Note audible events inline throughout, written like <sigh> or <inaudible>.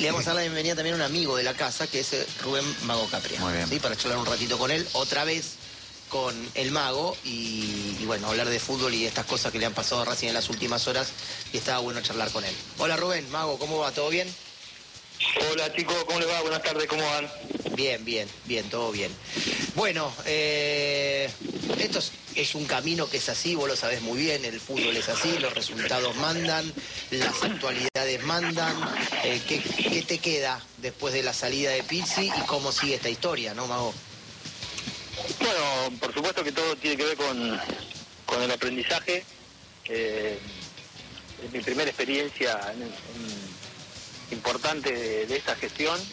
Le vamos a dar la bienvenida también a un amigo de la casa, que es eh, Rubén Mago Capria. Muy bien. ¿sí? Para charlar un ratito con él, otra vez con el Mago y, y bueno, hablar de fútbol y estas cosas que le han pasado a Racing en las últimas horas y estaba bueno charlar con él. Hola Rubén, Mago, ¿cómo va? ¿Todo bien? Hola chicos, ¿cómo les va? Buenas tardes, ¿cómo van? Bien, bien, bien, todo bien. Bueno, eh, esto es, un camino que es así, vos lo sabés muy bien, el fútbol es así, los resultados mandan, las actualidades mandan. Eh, ¿qué, qué te queda después de la salida de Pizzi y cómo sigue esta historia, no, Mago? Bueno, por supuesto que todo tiene que ver con, con el aprendizaje. Eh, es mi primera experiencia en- en- importante de, de esta gestión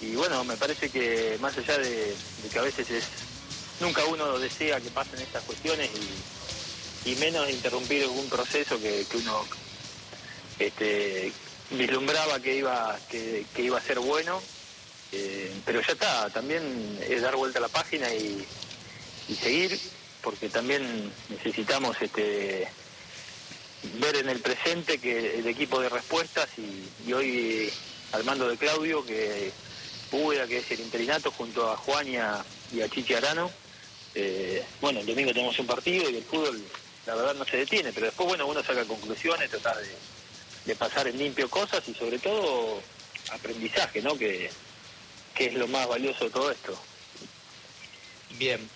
y bueno, me parece que más allá de, que a veces es nunca uno desea que pasen estas cuestiones y, menos interrumpir un proceso que, uno este, vislumbraba que iba que, iba a ser bueno eh, pero ya está, también es dar vuelta a la página y, seguir, porque también necesitamos este, ver en el presente que el equipo de respuestas y, y hoy al mando de Claudio, que Úbeda, que es el interinato, junto a Juan y a, y a Chichi Arano, eh, bueno, el domingo tenemos un partido y el fútbol la verdad no se detiene, pero después bueno uno saca conclusiones, tratar de, de pasar en limpio cosas y sobre todo aprendizaje, ¿no? Que, que es lo más valioso de todo esto. Bien.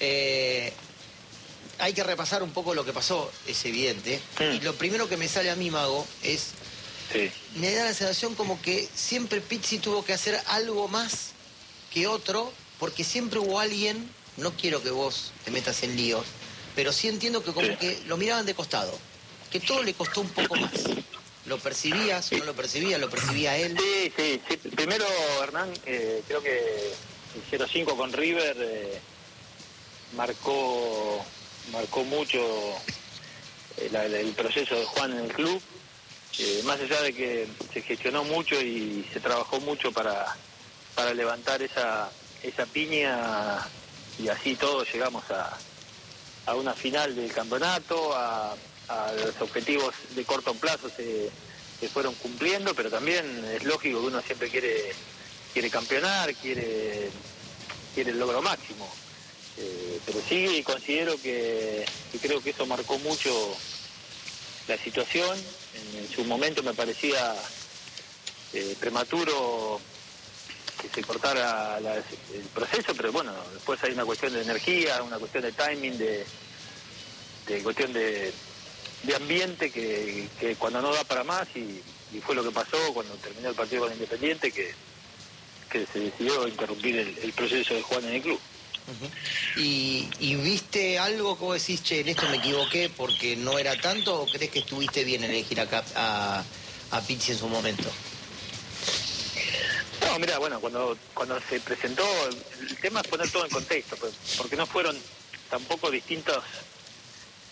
Eh, hay que repasar un poco lo que pasó, es evidente. Mm. Y lo primero que me sale a mí, Mago, es Sí. me da la sensación como que siempre Pizzi tuvo que hacer algo más que otro, porque siempre hubo alguien, no quiero que vos te metas en líos, pero sí entiendo que como Sí. que lo miraban de costado, que todo le costó un poco más. ¿Lo percibías o no lo percibías? ¿Lo percibía él? Sí, sí, sí. Primero, Hernán, eh, creo que el 0-5 con River eh, marcó, marcó mucho eh, el proceso de Juan en el club. Eh, más allá de que se gestionó mucho y se trabajó mucho para, para levantar esa, esa piña y así todos llegamos a, a una final del campeonato, a, a los objetivos de corto plazo se, fueron cumpliendo, pero también es lógico que uno siempre quiere, quiere campeonar, quiere, quiere el logro máximo. Eh, pero sí considero que creo que eso marcó mucho la situación. En, su momento me parecía eh, prematuro que se cortara el proceso, pero bueno, después hay una cuestión de energía, una cuestión de timing, de, cuestión de, ambiente que, cuando no da para más y, fue lo que pasó cuando terminó el partido con Independiente que, se decidió interrumpir el proceso de Juan en el club. ¿Y, viste algo que vos decís, che, en esto me equivoqué porque no era tanto o crees que estuviste bien en elegir a, Cap- a, a Pizzi en su momento? No, mira, bueno, cuando cuando se presentó, el tema es poner todo en contexto, pues, porque no fueron tampoco distintos,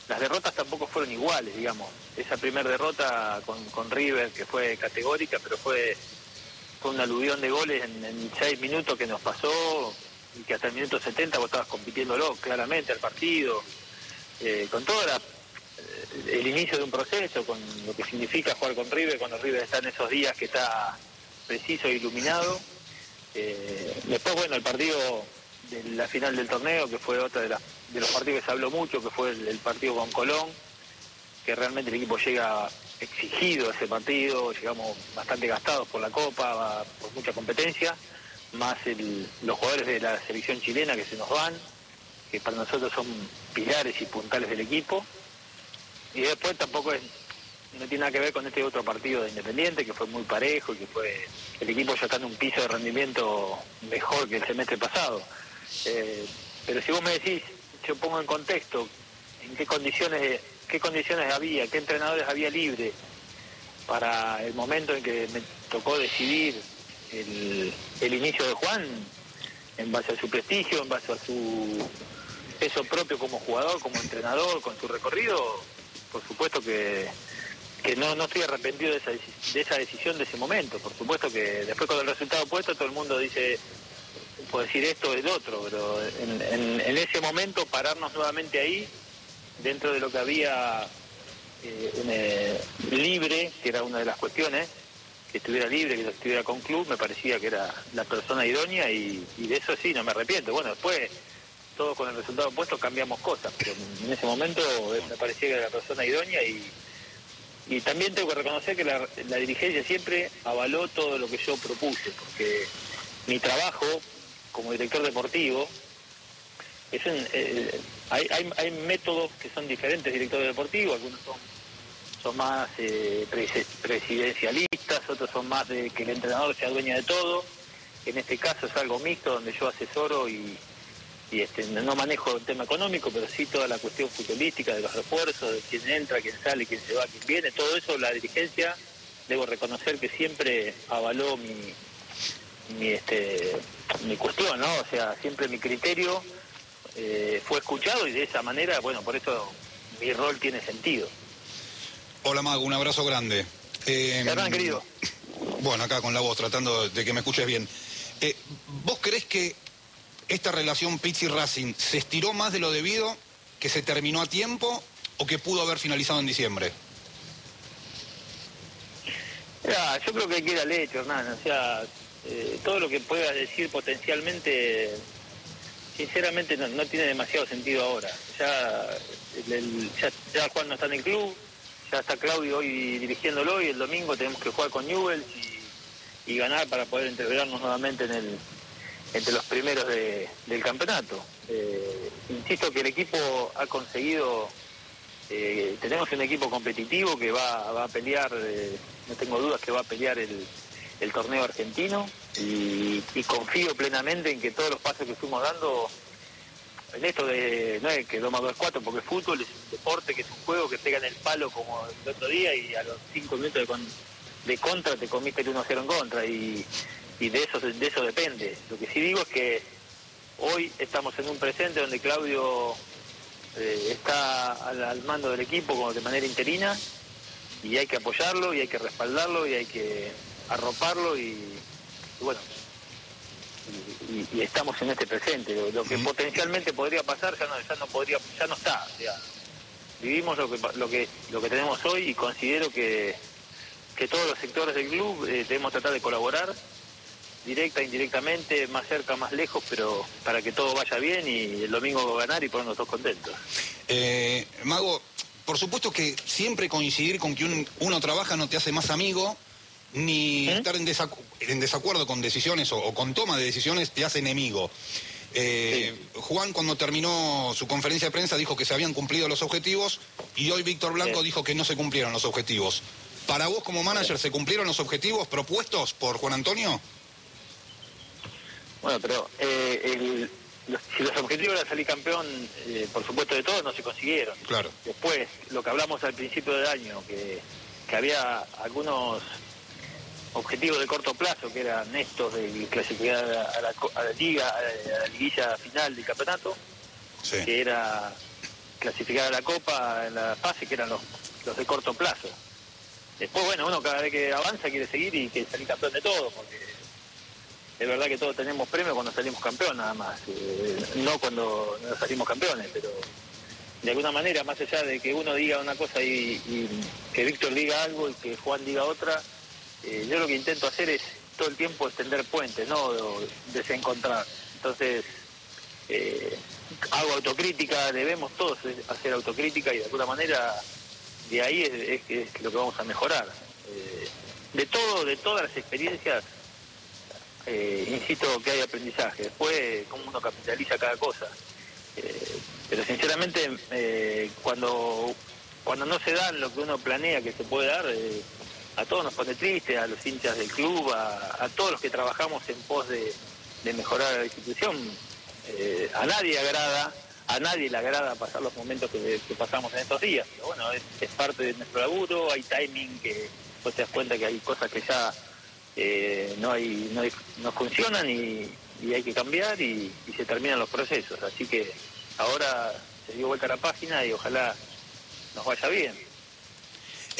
las derrotas tampoco fueron iguales, digamos. Esa primera derrota con, con River, que fue categórica, pero fue, fue un aluvión de goles en, en seis minutos que nos pasó, y que hasta el minuto 70 vos estabas compitiéndolo claramente al partido, eh, con todo la- eh, el inicio de un proceso, con lo que significa jugar con River, cuando River está en esos días que está preciso e iluminado. Eh, después, bueno, el partido de la final del torneo, que fue otra de, las- de los partidos que se habló mucho, que fue el, el partido con Colón, que realmente el equipo llega exigido a ese partido, llegamos bastante gastados por la Copa, por mucha competencia, más el- los jugadores de la selección chilena que se nos van, que para nosotros son pilares y puntales del equipo. Y después tampoco es no tiene nada que ver con este otro partido de Independiente, que fue muy parejo y que fue el equipo ya está en un piso de rendimiento mejor que el semestre pasado. Eh, pero si vos me decís, yo pongo en contexto, en qué condiciones, qué condiciones había, qué entrenadores había libre para el momento en que me tocó decidir el, inicio de Juan, en base a su prestigio, en base a su peso propio como jugador, como entrenador, con su recorrido, por supuesto que, que no, no estoy arrepentido de esa, de esa decisión de ese momento. Por supuesto que después con el resultado puesto todo el mundo dice, puedo decir esto o el otro, pero en, en- en ese momento pararnos nuevamente ahí, dentro de lo que había eh, eh, libre, que era una de las cuestiones, que estuviera libre, que estuviera con club, me parecía que era la persona idónea y, de eso sí, no me arrepiento. Bueno, después todos con el resultado opuesto cambiamos cosas, pero en ese momento eh, me parecía que era la persona idónea y, y también tengo que reconocer que la, dirigencia siempre avaló todo lo que yo propuse, porque mi trabajo como director deportivo es eh, hay, hay, hay métodos que son diferentes directores deportivos, algunos son son más eh, presidencialistas, otros son más de que el entrenador sea dueña de todo. En este caso es algo mixto donde yo asesoro y, este, no manejo el tema económico, pero sí toda la cuestión futbolística de los refuerzos, de quién entra, quién sale, quién se va, quién viene, todo eso la dirigencia debo reconocer que siempre avaló mi, mi, este, mi cuestión, ¿no? O sea, siempre mi criterio eh, fue escuchado y de esa manera, bueno, por eso mi rol tiene sentido. Hola Mago, un abrazo grande. Eh, querido. Bueno, acá con la voz, tratando de que me escuches bien. Eh, ¿Vos crees que esta relación Pizzi Racing se estiró más de lo debido, que se terminó a tiempo o que pudo haber finalizado en diciembre? yo creo que hay que ir al hecho, Hernán. O sea, eh, todo lo que pueda decir potencialmente, sinceramente no, tiene demasiado sentido ahora. Ya, ya, ya Juan no está en el club, ya está Claudio hoy dirigiéndolo y el domingo tenemos que jugar con Newell's y, ganar para poder integrarnos nuevamente en el, entre los primeros del campeonato. Eh, insisto que el equipo ha conseguido, eh, tenemos un equipo competitivo que va, a pelear, eh, no tengo dudas que va a pelear el, torneo argentino y, confío plenamente en que todos los pasos que fuimos dando en esto de, no es que 2 más 2 es 4, porque fútbol es un deporte, que es un juego que pega en el palo como el otro día y a los 5 minutos de, contra te comiste el 1-0 en contra y, de, eso, de eso depende. Lo que sí digo es que hoy estamos en un presente donde Claudio eh, está al, mando del equipo como de manera interina y hay que apoyarlo y hay que respaldarlo y hay que arroparlo y bueno, y, estamos en este presente. Lo, que potencialmente podría pasar ya no, ya no podría, ya no está. vivimos lo que, lo que lo que tenemos hoy y considero que, que todos los sectores del club eh, debemos tratar de colaborar directa, indirectamente, más cerca, más lejos, pero para que todo vaya bien y el domingo ganar y ponernos todos contentos. Eh, Mago, por supuesto que siempre coincidir con que uno trabaja no te hace más amigo, ni ¿Eh? estar en, desacuerdo con decisiones o, con toma de decisiones te hace enemigo. Eh, Juan cuando terminó su conferencia de prensa dijo que se habían cumplido los objetivos y hoy Víctor Blanco dijo que no se cumplieron los objetivos. ¿Para vos como manager se cumplieron los objetivos propuestos por Juan Antonio? Bueno, pero eh, si los objetivos era salir campeón, por supuesto de todos, no se consiguieron. Claro. Después, lo que hablamos al principio del año, que, que había algunos objetivos de corto plazo, que eran estos de clasificar a la, liga, a la, liguilla final del campeonato, que era clasificar a la copa en la fase, que eran los, los de corto plazo. Después, bueno, uno cada vez que avanza quiere seguir y que salir campeón de todo, porque es verdad que todos tenemos premio cuando salimos campeón nada más, eh, no cuando no salimos campeones, pero de alguna manera, más allá de que uno diga una cosa y que Víctor diga algo y que Juan diga otra, eh, yo lo que intento hacer es todo el tiempo extender puentes, no desencontrar. Entonces, eh, hago autocrítica, debemos todos hacer autocrítica y de alguna manera de ahí es, lo que vamos a mejorar. Eh, de todo, de todas las experiencias, insisto que hay aprendizaje. Después, cómo uno capitaliza cada cosa. pero sinceramente, cuando cuando no se dan lo que uno planea que se puede dar, a todos nos pone triste, a los hinchas del club, a, todos los que trabajamos en pos de, mejorar la institución. Eh, a nadie agrada, a nadie le agrada pasar los momentos que, pasamos en estos días. Pero bueno, es, parte de nuestro laburo, hay timing que vos te das cuenta que hay cosas que ya eh, no, hay, no, funcionan y, hay que cambiar y, y se terminan los procesos. Así que ahora se dio vuelta a la página y ojalá nos vaya bien.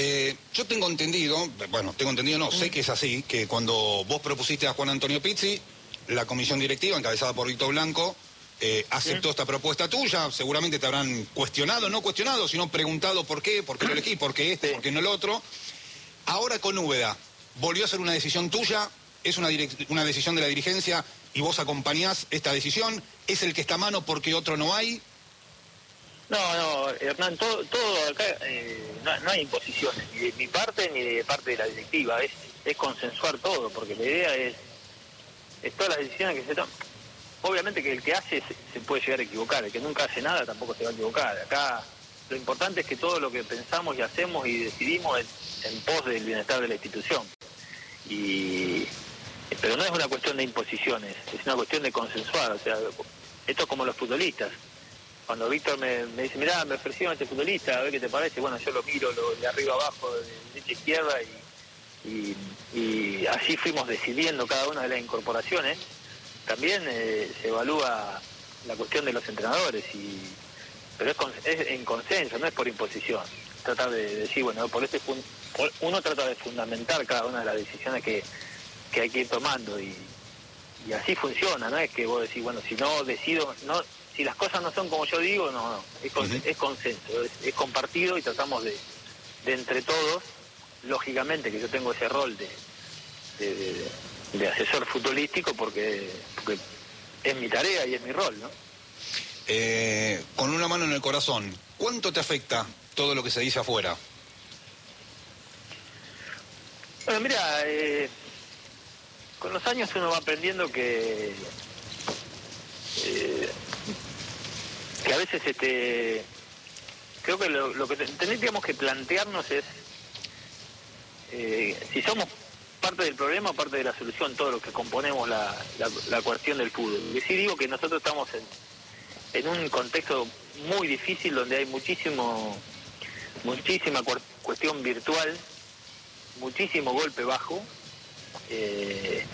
Eh, yo tengo entendido, bueno, tengo entendido, no, sé que es así, que cuando vos propusiste a Juan Antonio Pizzi, la comisión directiva, encabezada por Víctor Blanco, eh, aceptó esta propuesta tuya, seguramente te habrán cuestionado, no cuestionado, sino preguntado por qué, por qué lo elegí, por qué este, por qué no el otro. Ahora con Úbeda, volvió a ser una decisión tuya, es una, una decisión de la dirigencia y vos acompañás esta decisión, es el que está a mano porque otro no hay. No, no, Hernán, todo, todo acá, eh, no, hay imposiciones, ni de mi parte ni de parte de la directiva, es, consensuar todo, porque la idea es, es todas las decisiones que se toman. Obviamente que el que hace se, puede llegar a equivocar, el que nunca hace nada tampoco se va a equivocar. Acá lo importante es que todo lo que pensamos y hacemos y decidimos es en pos del bienestar de la institución. Y, pero no es una cuestión de imposiciones, es una cuestión de consensuar. O sea, esto es como los futbolistas cuando Víctor me, dice, mirá, me ofrecieron este futbolista, a ver qué te parece, bueno, yo lo miro lo, de arriba abajo, de derecha a izquierda, y, así fuimos decidiendo cada una de las incorporaciones. También eh, se evalúa la cuestión de los entrenadores, y pero es, en consenso, no es por imposición. Tratar de, decir, bueno, por este uno trata de fundamentar cada una de las decisiones que, hay que ir tomando, y, y así funciona, no es que vos decís, bueno, si no decido, no si las cosas no son como yo digo, no, no, es, consenso, es, compartido y tratamos de, entre todos, lógicamente que yo tengo ese rol de, de, asesor futbolístico porque, es mi tarea y es mi rol, ¿no? Eh, con una mano en el corazón, ¿cuánto te afecta todo lo que se dice afuera? Bueno, mira, eh, con los años uno va aprendiendo que eh, que a veces este creo que lo, que tendríamos que plantearnos es eh, si somos parte del problema o parte de la solución, todos los que componemos la, la, cuestión del fútbol. Y sí digo que nosotros estamos en, en un contexto muy difícil donde hay muchísimo muchísima cuestión virtual, muchísimo golpe bajo. Eh,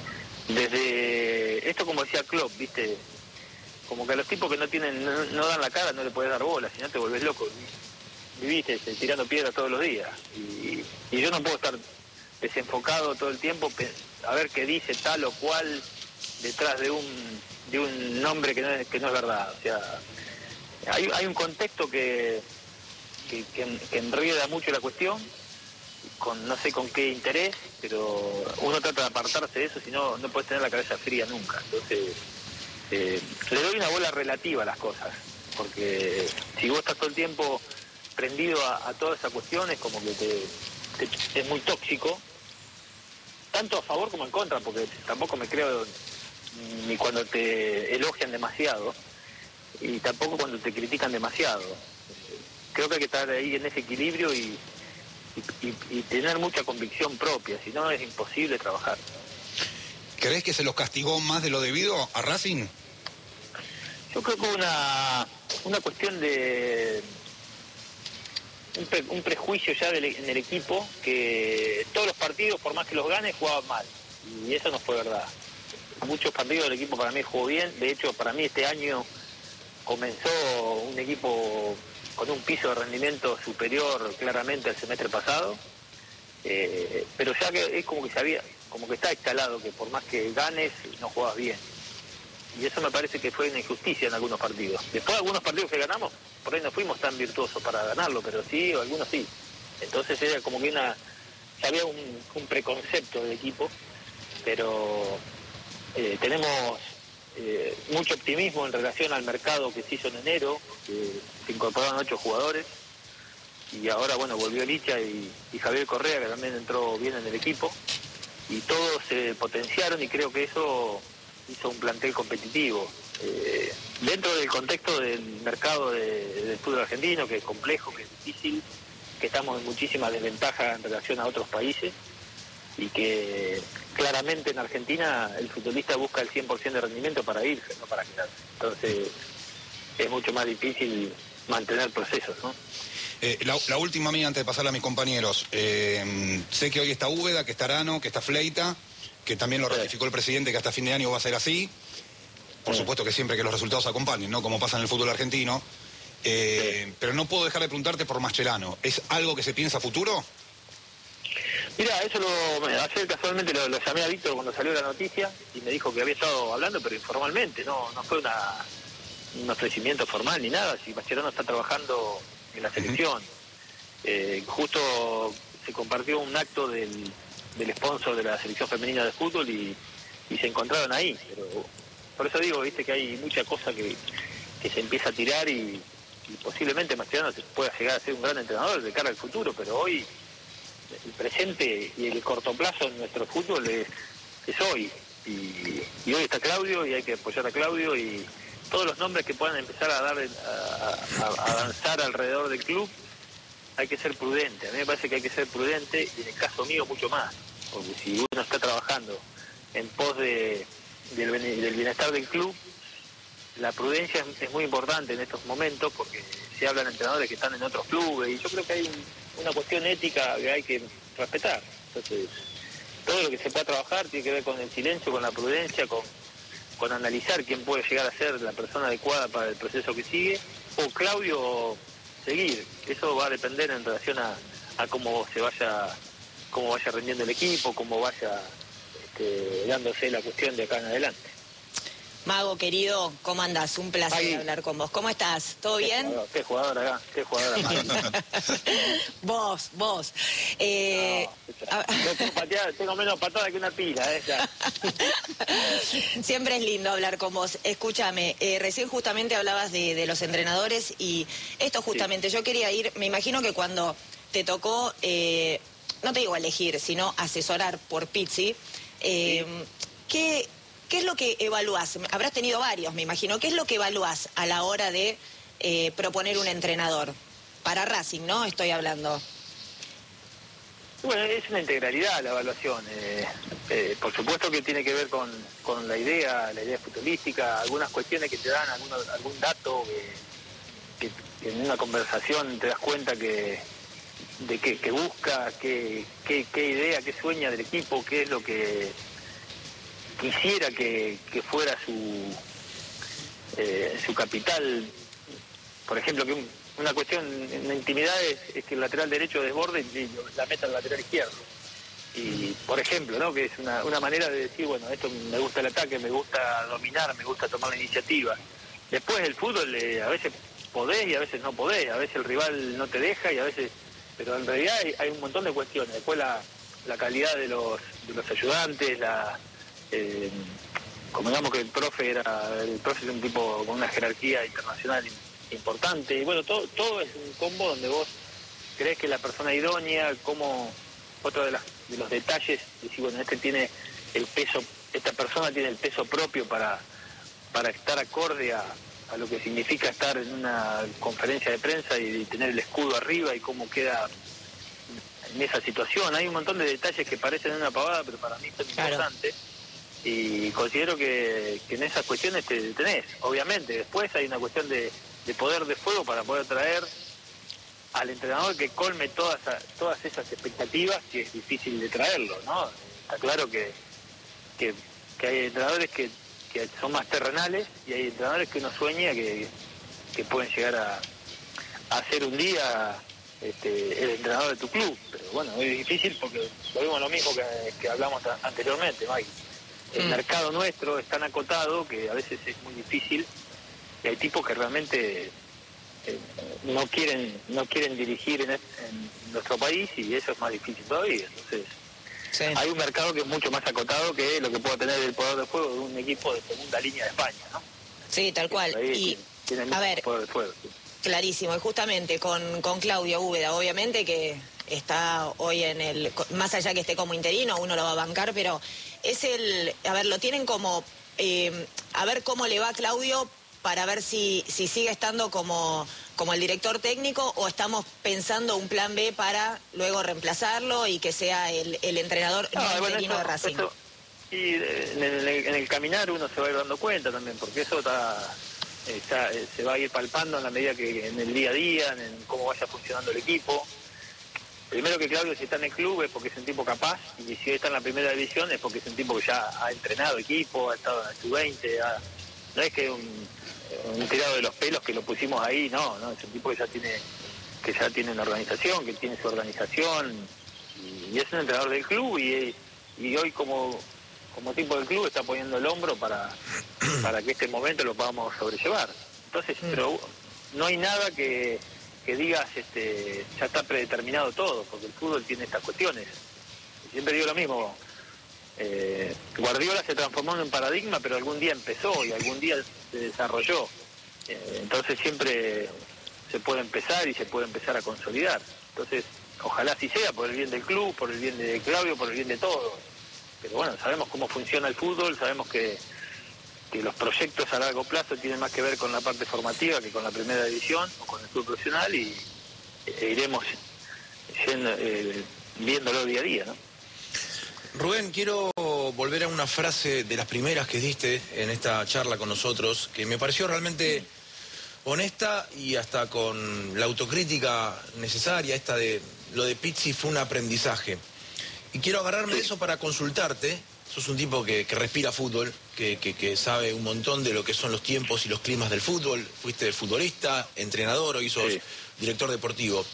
desde esto como decía Klopp, viste, como que a los tipos que no tienen no, dan la cara no le puedes dar bola, si no te vuelves loco. Viviste este, tirando piedras todos los días. Y, yo no puedo estar desenfocado todo el tiempo a ver qué dice tal o cual detrás de un de un nombre que no es, que no es verdad. O sea, hay, hay un contexto que, que, que, mucho la cuestión, con no sé con qué interés, pero uno trata de apartarse de eso, si no, no puedes tener la cabeza fría nunca. Entonces, eh, le doy una bola relativa a las cosas, porque si vos estás todo el tiempo prendido a, todas esas cuestiones, como que te, es muy tóxico, tanto a favor como en contra, porque tampoco me creo ni cuando te elogian demasiado, y tampoco cuando te critican demasiado. Creo que hay que estar ahí en ese equilibrio y, y tener mucha convicción propia, si no es imposible trabajar. ¿Crees que se los castigó más de lo debido a Racing? Yo creo que una, una cuestión de un, prejuicio ya en el equipo que todos los partidos, por más que los gane, jugaban mal. Y eso no fue verdad. Muchos partidos del equipo para mí jugó bien. De hecho, para mí este año comenzó un equipo con un piso de rendimiento superior claramente al semestre pasado. Eh, pero ya que es como que sabía, como que está instalado que por más que ganes, no juegas bien. Y eso me parece que fue una injusticia en algunos partidos. Después algunos partidos que ganamos, por ahí no fuimos tan virtuosos para ganarlo, pero sí, algunos sí. Entonces era como que una, había un, preconcepto del equipo, pero eh, tenemos eh, mucho optimismo en relación al mercado que se hizo en enero, que se incorporaron ocho jugadores, y ahora bueno volvió Licha y Javier Correa que también entró bien en el equipo y todos se potenciaron y creo que eso hizo un plantel competitivo. Eh, dentro del contexto del mercado del fútbol argentino, que es complejo, que es difícil, que estamos en muchísima desventaja en relación a otros países y que claramente en Argentina el futbolista busca el 100% de rendimiento para irse, no para quedarse. Entonces es mucho más difícil mantener procesos, ¿no? Eh, la, última mía antes de pasarla a mis compañeros. Eh, sé que hoy está Úbeda, que está Arano, que está Fleita, que también lo ratificó el presidente que hasta fin de año va a ser así. Por supuesto que siempre que los resultados acompañen, ¿no? Como pasa en el fútbol argentino. Eh, pero no puedo dejar de preguntarte por Mascherano. ¿Es algo que se piensa a futuro? Mira, eso lo, ayer casualmente lo, llamé a Víctor cuando salió la noticia y me dijo que había estado hablando, pero informalmente, no, no fue una, un ofrecimiento formal ni nada. Si Mascherano está trabajando en la selección. Eh, justo se compartió un acto del, del sponsor de la selección femenina de fútbol y, se encontraron ahí. Pero por eso digo, viste que hay mucha cosa que, se empieza a tirar y, posiblemente Mascherano pueda llegar a ser un gran entrenador de cara al futuro, pero hoy el presente y el corto plazo en nuestro fútbol es, hoy. Y, hoy está Claudio y hay que apoyar a Claudio y todos los nombres que puedan empezar a dar a avanzar alrededor del club hay que ser prudente. A mí me parece que hay que ser prudente y en el caso mío mucho más. Porque si uno está trabajando en pos de, del, bienestar del club, la prudencia es, muy importante en estos momentos porque se hablan entrenadores que están en otros clubes y yo creo que hay una cuestión ética que hay que respetar. Entonces, todo lo que se pueda trabajar tiene que ver con el silencio, con la prudencia, con, con analizar quién puede llegar a ser la persona adecuada para el proceso que sigue. O Claudio seguir. Eso va a depender en relación a, cómo se vaya cómo vaya rendiendo el equipo, cómo vaya este, dándose la cuestión de acá en adelante. Mago, querido, ¿cómo andas? Un placer hablar con vos. ¿Cómo estás? ¿Todo bien? qué jugador acá, qué jugador <laughs> vos, vos. Eh, tengo, menos patada que una pila, ¿eh? <laughs> Siempre es lindo hablar con vos. Escúchame, eh, recién justamente hablabas de, los entrenadores y esto justamente, yo quería ir, me imagino que cuando te tocó, eh, no te digo elegir, sino asesorar por Pizzi, eh, ¿qué ¿Qué es lo que evalúas? Habrás tenido varios, me imagino. ¿Qué es lo que evalúas a la hora de eh, proponer un entrenador? Para Racing, ¿no? Estoy hablando. Bueno, es una integralidad la evaluación. Eh, eh, por supuesto que tiene que ver con, la idea, la idea futbolística, algunas cuestiones que te dan, algún dato que, en una conversación te das cuenta que de qué busca, qué, qué idea, qué sueña del equipo, qué es lo que quisiera que, fuera su, eh, su capital. Por ejemplo, que una cuestión en la intimidad es, que el lateral derecho desborde y la meta al lateral izquierdo. Y, por ejemplo, ¿no? que es una, una manera de decir, bueno, esto me gusta el ataque, me gusta dominar, me gusta tomar la iniciativa. Después el fútbol eh, a veces podés y a veces no podés, a veces el rival no te deja y a veces... Pero en realidad hay, un montón de cuestiones. Después la, la calidad de los, de los ayudantes, la, eh, como digamos que el profe era, el profe es un tipo con una jerarquía internacional importante, y bueno, todo, todo es un combo donde vos crees que la persona idónea, como otro de, de los detalles, decir, bueno, este tiene el peso, esta persona tiene el peso propio para, para estar acorde a, a lo que significa estar en una conferencia de prensa y, tener el escudo arriba y cómo queda en esa situación. Hay un montón de detalles que parecen una pavada, pero para mí son importantes y considero que, en esas cuestiones te tenés, obviamente. Después hay una cuestión de, poder de fuego para poder traer al entrenador que colme todas, todas esas expectativas, que es difícil de traerlo, ¿no? Está claro que, que, hay entrenadores que, son más terrenales y hay entrenadores que uno sueña que, pueden llegar a, a ser un día este, el entrenador de tu club. Pero bueno, es difícil porque lo vimos lo mismo que, que hablamos anteriormente, Mike el mm. mercado nuestro es tan acotado que a veces es muy difícil. Y hay tipos que realmente eh, no quieren no quieren dirigir en, nuestro país y eso es más difícil todavía. Entonces hay un mercado que es mucho más acotado que lo que pueda tener el poder de fuego de un equipo de segunda línea de España ¿no? sí tal cual. Y a ver poder de fuego, clarísimo. Y justamente con, con Claudio Úbeda obviamente que está hoy en el, más allá que esté como interino, uno lo va a bancar, pero es el, a ver, lo tienen como, eh, a ver cómo le va a Claudio para ver si, si sigue estando como, como el director técnico o estamos pensando un plan B para luego reemplazarlo y que sea el, entrenador no, interino de Racing. y en el, en el, caminar uno se va a ir dando cuenta también, porque eso está, está, se va a ir palpando en la medida que en el día a día, en cómo vaya funcionando el equipo primero que Claudio si está en el club es porque es un tipo capaz y si está en la primera división es porque es un tipo que ya ha entrenado equipo, ha estado en el sub-20, no es que un, un tirado de los pelos que lo pusimos ahí, no, no, es un tipo que ya tiene que ya tiene una organización, que tiene su organización y, es un entrenador del club y, y hoy como como tipo del club está poniendo el hombro para, para que este momento lo podamos sobrellevar. Entonces, mm. pero no hay nada que, que digas este, ya está predeterminado todo, porque el fútbol tiene estas cuestiones. siempre digo lo mismo. Eh, Guardiola se transformó en un paradigma, pero algún día empezó y algún día se desarrolló. Eh, entonces siempre se puede empezar y se puede empezar a consolidar. Entonces, ojalá así sea, por el bien del club, por el bien de Claudio, por el bien de todos. Pero bueno, sabemos cómo funciona el fútbol, sabemos que, los proyectos a largo plazo tienen más que ver con la parte formativa que con la primera división o con el club profesional y e iremos eh, viéndolo día a día. ¿no? Rubén, quiero volver a una frase de las primeras que diste en esta charla con nosotros, que me pareció realmente honesta y hasta con la autocrítica necesaria, esta de lo de Pizzi fue un aprendizaje. Y quiero agarrarme de eso para consultarte. Sos un tipo que, respira fútbol, que, sabe un montón de lo que son los tiempos y los climas del fútbol. Fuiste futbolista, entrenador, hoy sos director deportivo.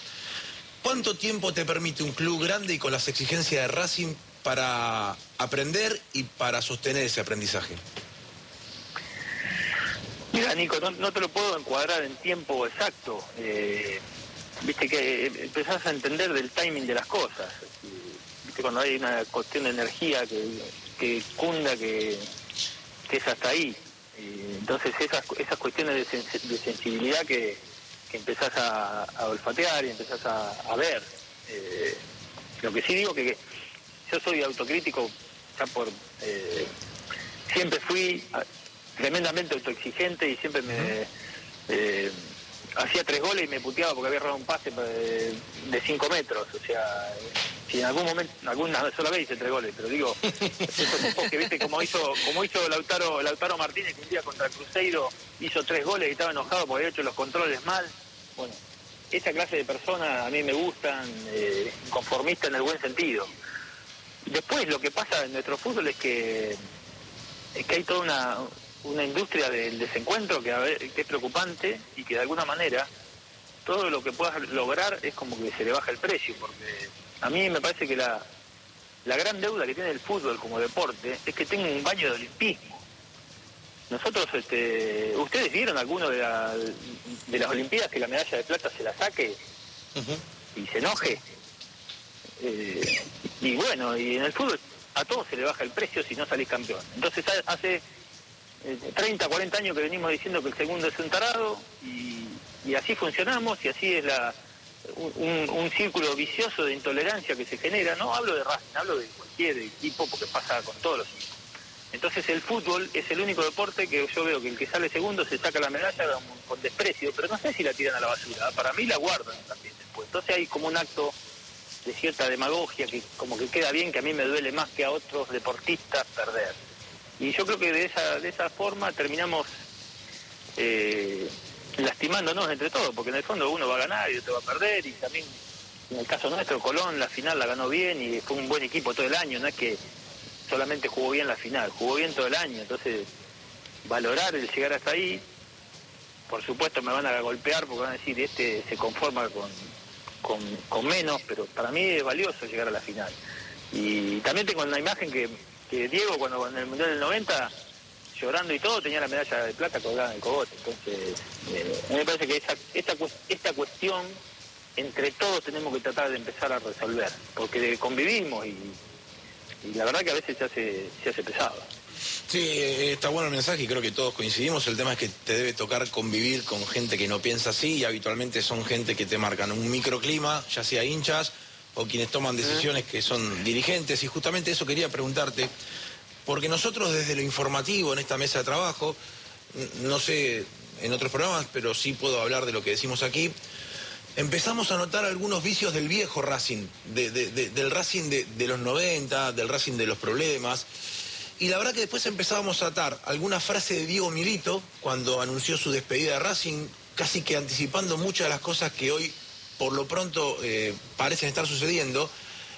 ¿Cuánto tiempo te permite un club grande y con las exigencias de Racing para aprender y para sostener ese aprendizaje? Mira, Nico, no, te lo puedo encuadrar en tiempo exacto. Eh, viste que empezás a entender del timing de las cosas cuando hay una cuestión de energía que, cunda, que, es hasta ahí. entonces esas, esas cuestiones de, sensibilidad que, empezás a, olfatear y empezás a, ver. Eh, lo que sí digo que, yo soy autocrítico ya por... Eh, siempre fui tremendamente autoexigente y siempre me hacía tres goles y me puteaba porque había errado un pase de, cinco metros. O sea, si en algún momento, alguna sola vez hice tres goles, pero digo, <laughs> esos que viste como hizo, como hizo Lautaro, Lautaro Martínez que un día contra el Cruzeiro hizo tres goles y estaba enojado porque había hecho los controles mal. Bueno, esa clase de personas a mí me gustan, eh, conformistas en el buen sentido. Después lo que pasa en nuestro fútbol es que, es que hay toda una, una industria del desencuentro que, que es preocupante y que de alguna manera todo lo que puedas lograr es como que se le baja el precio, porque a mí me parece que la, la gran deuda que tiene el fútbol como deporte es que tenga un baño de olimpismo. Nosotros, este, ¿ustedes vieron alguno de, de las Olimpiadas que la medalla de plata se la saque y se enoje? Eh, y bueno, y en el fútbol a todos se le baja el precio si no salís campeón. Entonces hace 30, 40 años que venimos diciendo que el segundo es un tarado y, así funcionamos y así es un, círculo vicioso de intolerancia que se genera. No hablo de Racing, hablo de cualquier equipo porque pasa con todos los equipos. Entonces el fútbol es el único deporte que yo veo que el que sale segundo se saca la medalla con desprecio, pero no sé si la tiran a la basura. Para mí la guardan también después. Entonces hay como un acto de cierta demagogia que como que queda bien que a mí me duele más que a otros deportistas perder. Y yo creo que de esa, de esa forma terminamos eh, lastimándonos entre todos, porque en el fondo uno va a ganar y otro va a perder, y también en el caso nuestro, Colón la final la ganó bien y fue un buen equipo todo el año, no es que solamente jugó bien la final, jugó bien todo el año, entonces valorar el llegar hasta ahí, por supuesto me van a golpear porque van a decir, este se conforma con, con, con menos, pero para mí es valioso llegar a la final. Y también tengo una imagen que que Diego cuando en el Mundial del 90, llorando y todo, tenía la medalla de plata colgada en el cogote. Entonces, eh, a mí me parece que esta, esta cuestión entre todos tenemos que tratar de empezar a resolver, porque convivimos y, la verdad que a veces se hace, se hace pesado. Sí, está bueno el mensaje y creo que todos coincidimos. El tema es que te debe tocar convivir con gente que no piensa así y habitualmente son gente que te marcan un microclima, ya sea hinchas o quienes toman decisiones que son dirigentes. Y justamente eso quería preguntarte, porque nosotros desde lo informativo en esta mesa de trabajo, no sé en otros programas, pero sí puedo hablar de lo que decimos aquí, empezamos a notar algunos vicios del viejo Racing, del Racing de, los 90, del Racing de los problemas. Y la verdad que después empezábamos a atar alguna frase de Diego Milito cuando anunció su despedida de Racing, casi que anticipando muchas de las cosas que hoy por lo pronto eh, parecen estar sucediendo.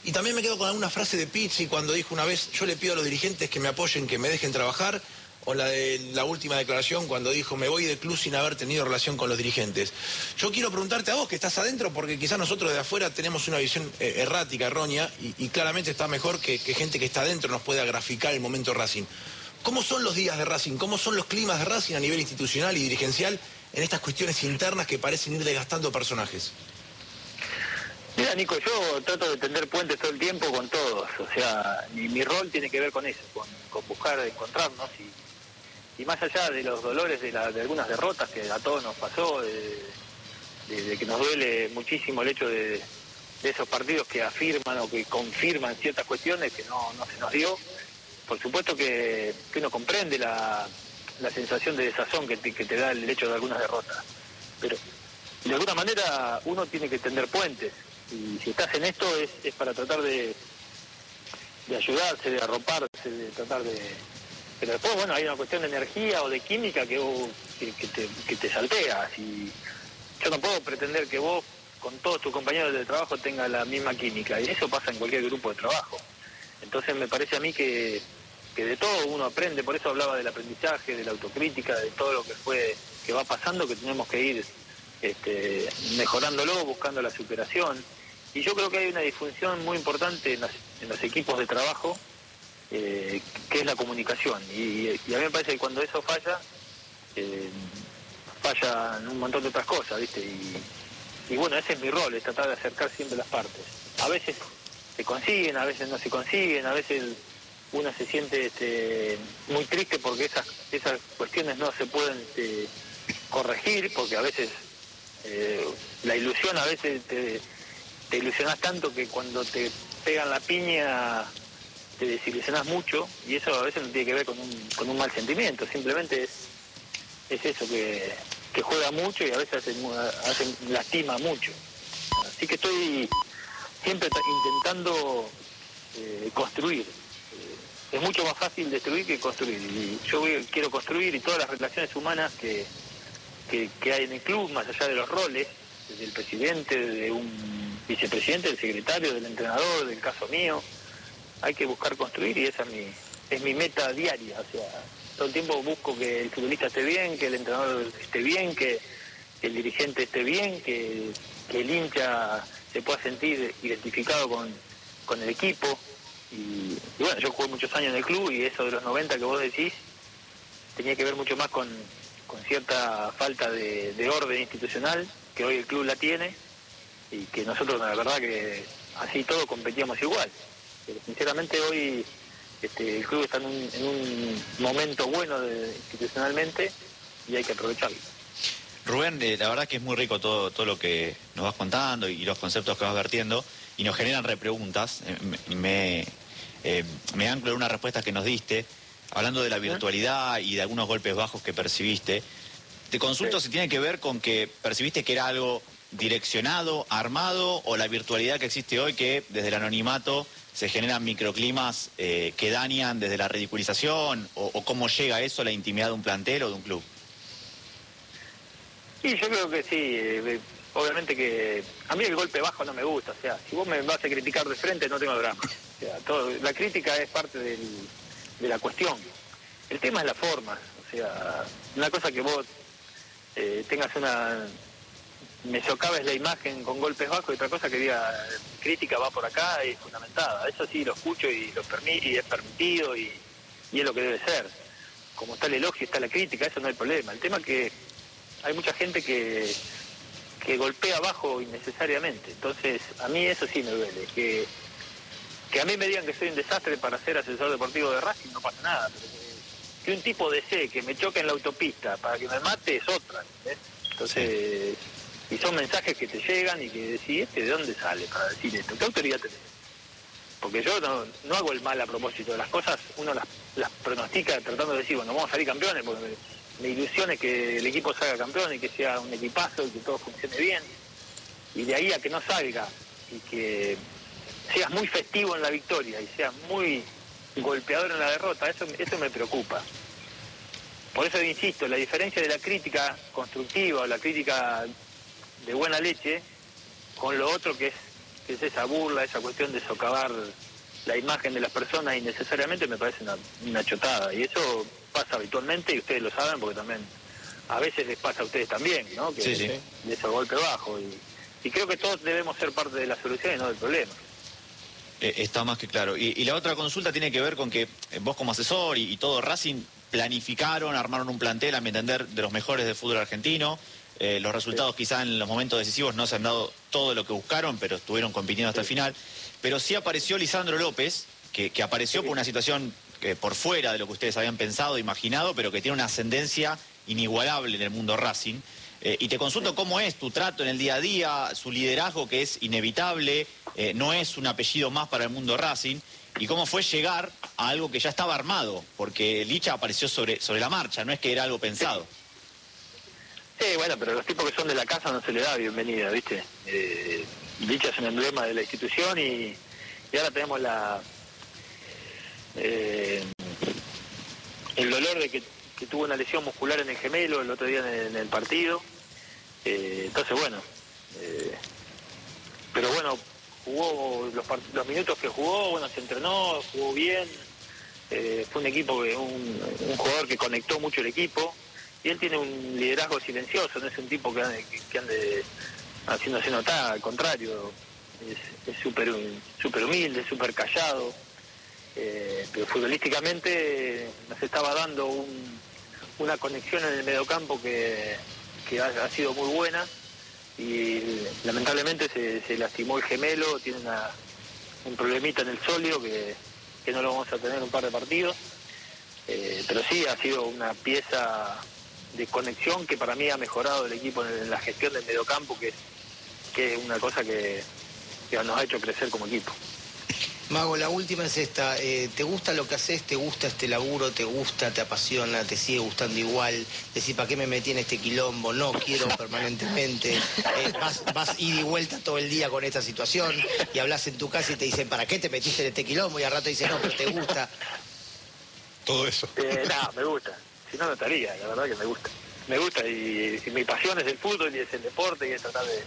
Y también me quedo con alguna frase de Pizzi cuando dijo una vez, yo le pido a los dirigentes que me apoyen, que me dejen trabajar, o la de la última declaración cuando dijo, me voy del club sin haber tenido relación con los dirigentes. Yo quiero preguntarte a vos, que estás adentro, porque quizás nosotros de afuera tenemos una visión eh, errática, errónea, y, claramente está mejor que, que, gente que está adentro nos pueda graficar el momento Racing. ¿Cómo son los días de Racing? ¿Cómo son los climas de Racing a nivel institucional y dirigencial en estas cuestiones internas que parecen ir desgastando personajes? Mira, Nico, yo trato de tender puentes todo el tiempo con todos. O sea, mi, mi rol tiene que ver con eso, con, buscar encontrarnos. Y, más allá de los dolores de, de, algunas derrotas que a todos nos pasó, de, que nos duele muchísimo el hecho de, esos partidos que afirman o que confirman ciertas cuestiones que no, se nos dio, por supuesto que, uno comprende la, sensación de desazón que que te da el hecho de algunas derrotas. Pero de alguna manera uno tiene que tender puentes y si estás en esto es, es para tratar de, de ayudarse, de arroparse, de tratar de... Pero después, bueno, hay una cuestión de energía o de química que, que, te, que te saltea. Si, yo no puedo pretender que vos con todos tus compañeros de trabajo tengas la misma química y eso pasa en cualquier grupo de trabajo. Entonces me parece a mí que, que de todo uno aprende, por eso hablaba del aprendizaje, de la autocrítica, de todo lo que fue, que va pasando, que tenemos que ir este, mejorándolo, buscando la superación. Y yo creo que hay una disfunción muy importante en, los equipos de trabajo, eh, que es la comunicación. Y, a mí me parece que cuando eso falla, eh, fallan un montón de otras cosas, ¿viste? Y, bueno, ese es mi rol, es tratar de acercar siempre las partes. A veces se consiguen, a veces no se consiguen, a veces uno se siente este, muy triste porque esas, esas cuestiones no se pueden este, corregir, porque a veces eh, la ilusión a veces te, te ilusionas tanto que cuando te pegan la piña te desilusionas mucho y eso a veces no tiene que ver con un, con un mal sentimiento, simplemente es, es eso que, juega mucho y a veces hace, lastima mucho. Así que estoy siempre intentando eh, construir. Eh, es mucho más fácil destruir que construir. Y yo quiero construir y todas las relaciones humanas que, que, hay en el club, más allá de los roles, del presidente, de un vicepresidente, del secretario, del entrenador, del caso mío, hay que buscar construir y esa es mi, es mi meta diaria. O sea, todo el tiempo busco que el futbolista esté bien, que el entrenador esté bien, que, el dirigente esté bien, que, el hincha se pueda sentir identificado con, con el equipo. Y, bueno, yo jugué muchos años en el club y eso de los 90 que vos decís tenía que ver mucho más con, con cierta falta de, orden institucional, que hoy el club la tiene, y que nosotros la verdad que así todo competíamos igual. Pero sinceramente hoy este, el club está en un, momento bueno institucionalmente y hay que aprovecharlo. Rubén, eh, la verdad que es muy rico todo, todo lo que nos vas contando y los conceptos que vas vertiendo y nos generan repreguntas. Eh, me, eh, me anclo en una respuesta que nos diste hablando de la virtualidad y de algunos golpes bajos que percibiste, te consulto si tiene que ver con que percibiste que era algo direccionado, armado, o la virtualidad que existe hoy que desde el anonimato se generan microclimas eh, que dañan desde la ridiculización, o, cómo llega eso a la intimidad de un plantel o de un club. Sí, yo creo que sí. Eh, obviamente que a mí el golpe bajo no me gusta. O sea, si vos me vas a criticar de frente, no tengo drama. O sea, todo, la crítica es parte del, de la cuestión. El tema es la forma, o sea, una cosa que vos eh, tengas una me socaves la imagen con golpes bajos y otra cosa que diga crítica va por acá es fundamentada. Eso sí lo escucho y lo permito y es permitido y, y, es lo que debe ser. Como está el elogio y está la crítica, eso no hay problema. El tema es que hay mucha gente que, que golpea abajo innecesariamente. Entonces, a mí eso sí me duele, que que a mí me digan que soy un desastre para ser asesor deportivo de Racing no pasa nada. que un tipo desee que me choque en la autopista para que me mate es otra. Entonces, y son mensajes que te llegan y que decís, ¿este ¿de dónde sale para decir esto? ¿Qué autoridad tenés? Porque yo no, no hago el mal a propósito de las cosas, uno las, pronostica tratando de decir, bueno, vamos a salir campeones, porque me, me ilusione que el equipo salga campeón y que sea un equipazo y que todo funcione bien. Y de ahí a que no salga y que seas muy festivo en la victoria y seas muy golpeador en la derrota, eso, eso me preocupa. Por eso insisto, la diferencia de la crítica constructiva o la crítica de buena leche con lo otro que es, es esa burla, esa cuestión de socavar la imagen de las personas innecesariamente me parece una, chotada. Y eso pasa habitualmente y ustedes lo saben porque también a veces les pasa a ustedes también, ¿no? Que sí, sí. de ese golpe bajo. Y, y creo que todos debemos ser parte de la solución y no del problema. Eh, está más que claro. Y, la otra consulta tiene que ver con que eh, vos como asesor y, todo Racing planificaron, armaron un plantel, a mi entender, de los mejores del fútbol argentino. Eh, los resultados quizá en los momentos decisivos no se han dado todo lo que buscaron, pero estuvieron compitiendo hasta el final. Pero sí apareció Lisandro López, que, apareció por una situación por fuera de lo que ustedes habían pensado, imaginado, pero que tiene una ascendencia inigualable en el mundo Racing. Eh, y te consulto cómo es tu trato en el día a día, su liderazgo que es inevitable, eh, no es un apellido más para el mundo Racing, y cómo fue llegar a algo que ya estaba armado, porque Licha apareció sobre, sobre la marcha, no es que era algo pensado. Sí, bueno, pero los tipos que son de la casa no se le da bienvenida, ¿viste? Eh, Licha es un emblema de la institución y, ahora tenemos la eh, el dolor de que, tuvo una lesión muscular en el gemelo el otro día en el, partido. Eh, entonces, bueno, eh, pero bueno, jugó los, minutos que jugó, bueno, se entrenó, jugó bien. fue un equipo, que, un, un jugador que conectó mucho el equipo y él tiene un liderazgo silencioso, no es un tipo que ande, que ande haciéndose notar, al contrario, es súper super humilde, súper callado, eh, pero futbolísticamente nos estaba dando una conexión en el mediocampo que, que ha, sido muy buena y lamentablemente se, lastimó el gemelo, tiene un problemita en el solio que, no lo vamos a tener un par de partidos, eh, pero sí ha sido una pieza de conexión que para mí ha mejorado el equipo en, la gestión del mediocampo, que, que es una cosa que, nos ha hecho crecer como equipo. Mago, la última es esta. Eh, ¿Te gusta lo que haces? ¿Te gusta este laburo? ¿Te gusta? ¿Te apasiona? ¿Te sigue gustando igual? Decir, ¿para qué me metí en este quilombo? No quiero <laughs> permanentemente. Eh, vas, vas ir y vuelta todo el día con esta situación y hablas en tu casa y te dicen, ¿para qué te metiste en este quilombo? Y al rato dices, no, pero te gusta. Todo eso. Eh, no, me gusta si no, no estaría, la verdad que me gusta. Me gusta y, mi pasión es el fútbol y es el deporte y es tratar de,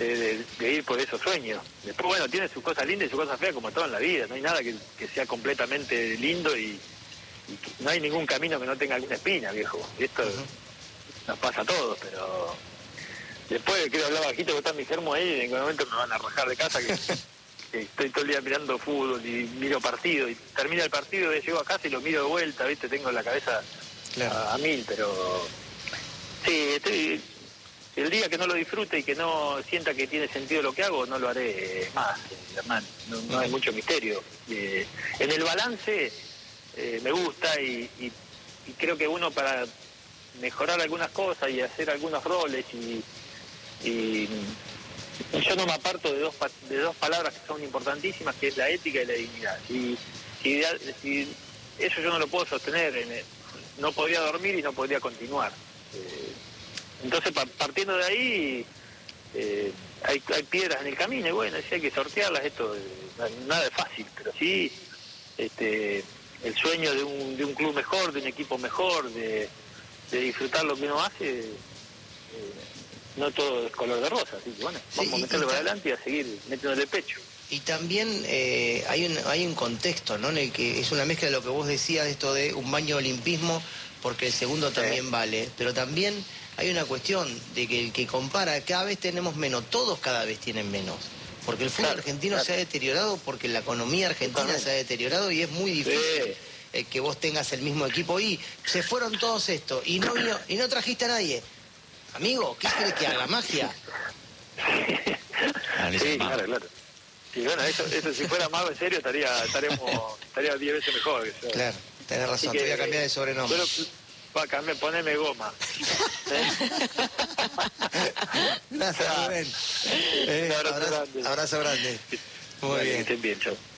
ir por esos sueños. Después, bueno, tiene sus cosas lindas y sus cosas feas como todo en la vida. No hay nada que, sea completamente lindo y, no hay ningún camino que no tenga alguna espina, viejo. Y esto nos pasa a todos, pero después quiero hablar bajito que está mi germo ahí y en algún momento me van a arrojar de casa <laughs> que estoy todo el día mirando fútbol y miro partido y termina el partido y llego a casa y lo miro de vuelta, ¿viste? Tengo la cabeza a, mil, pero sí, estoy, el día que no lo disfrute y que no sienta que tiene sentido lo que hago, no lo haré más, hermano. No, hay mucho misterio. Eh, en el balance eh, me gusta y, creo que uno para mejorar algunas cosas y hacer algunos roles y yo no me aparto de dos, de dos palabras que son importantísimas, que es la ética y la dignidad. Y si, eso yo no lo puedo sostener, no podría dormir y no podría continuar. Eh, entonces, partiendo de ahí, eh, hay, piedras en el camino y bueno, si hay que sortearlas, esto nada es fácil, pero sí este, el sueño de un, de un club mejor, de un equipo mejor, de, disfrutar lo que uno hace. Eh, no todo es color de rosa, así que bueno, vamos a meterlo para adelante y a seguir metiéndole pecho. Y también eh, hay, un, hay un contexto, ¿no? En el que es una mezcla de lo que vos decías, esto de un baño de olimpismo, porque el segundo también vale, pero también hay una cuestión de que el que compara, cada vez tenemos menos, todos cada vez tienen menos. Porque el fútbol argentino se ha deteriorado, porque la economía argentina se ha deteriorado y es muy difícil eh, que vos tengas el mismo equipo. Y se fueron todos estos y no, y no trajiste a nadie. Amigo, ¿qué quiere que haga magia? <laughs> sí, claro, claro. Y bueno, eso, eso si fuera mago en serio estaría estaríamos estaría 10 veces mejor. Claro, tenés razón, te voy a cambiar de sobrenombre. Pero, para cambiar, poneme goma. <laughs> Gracias, Rubén. Eh, abrazo, grande. Abrazo grande. Muy bien. Bien, chao.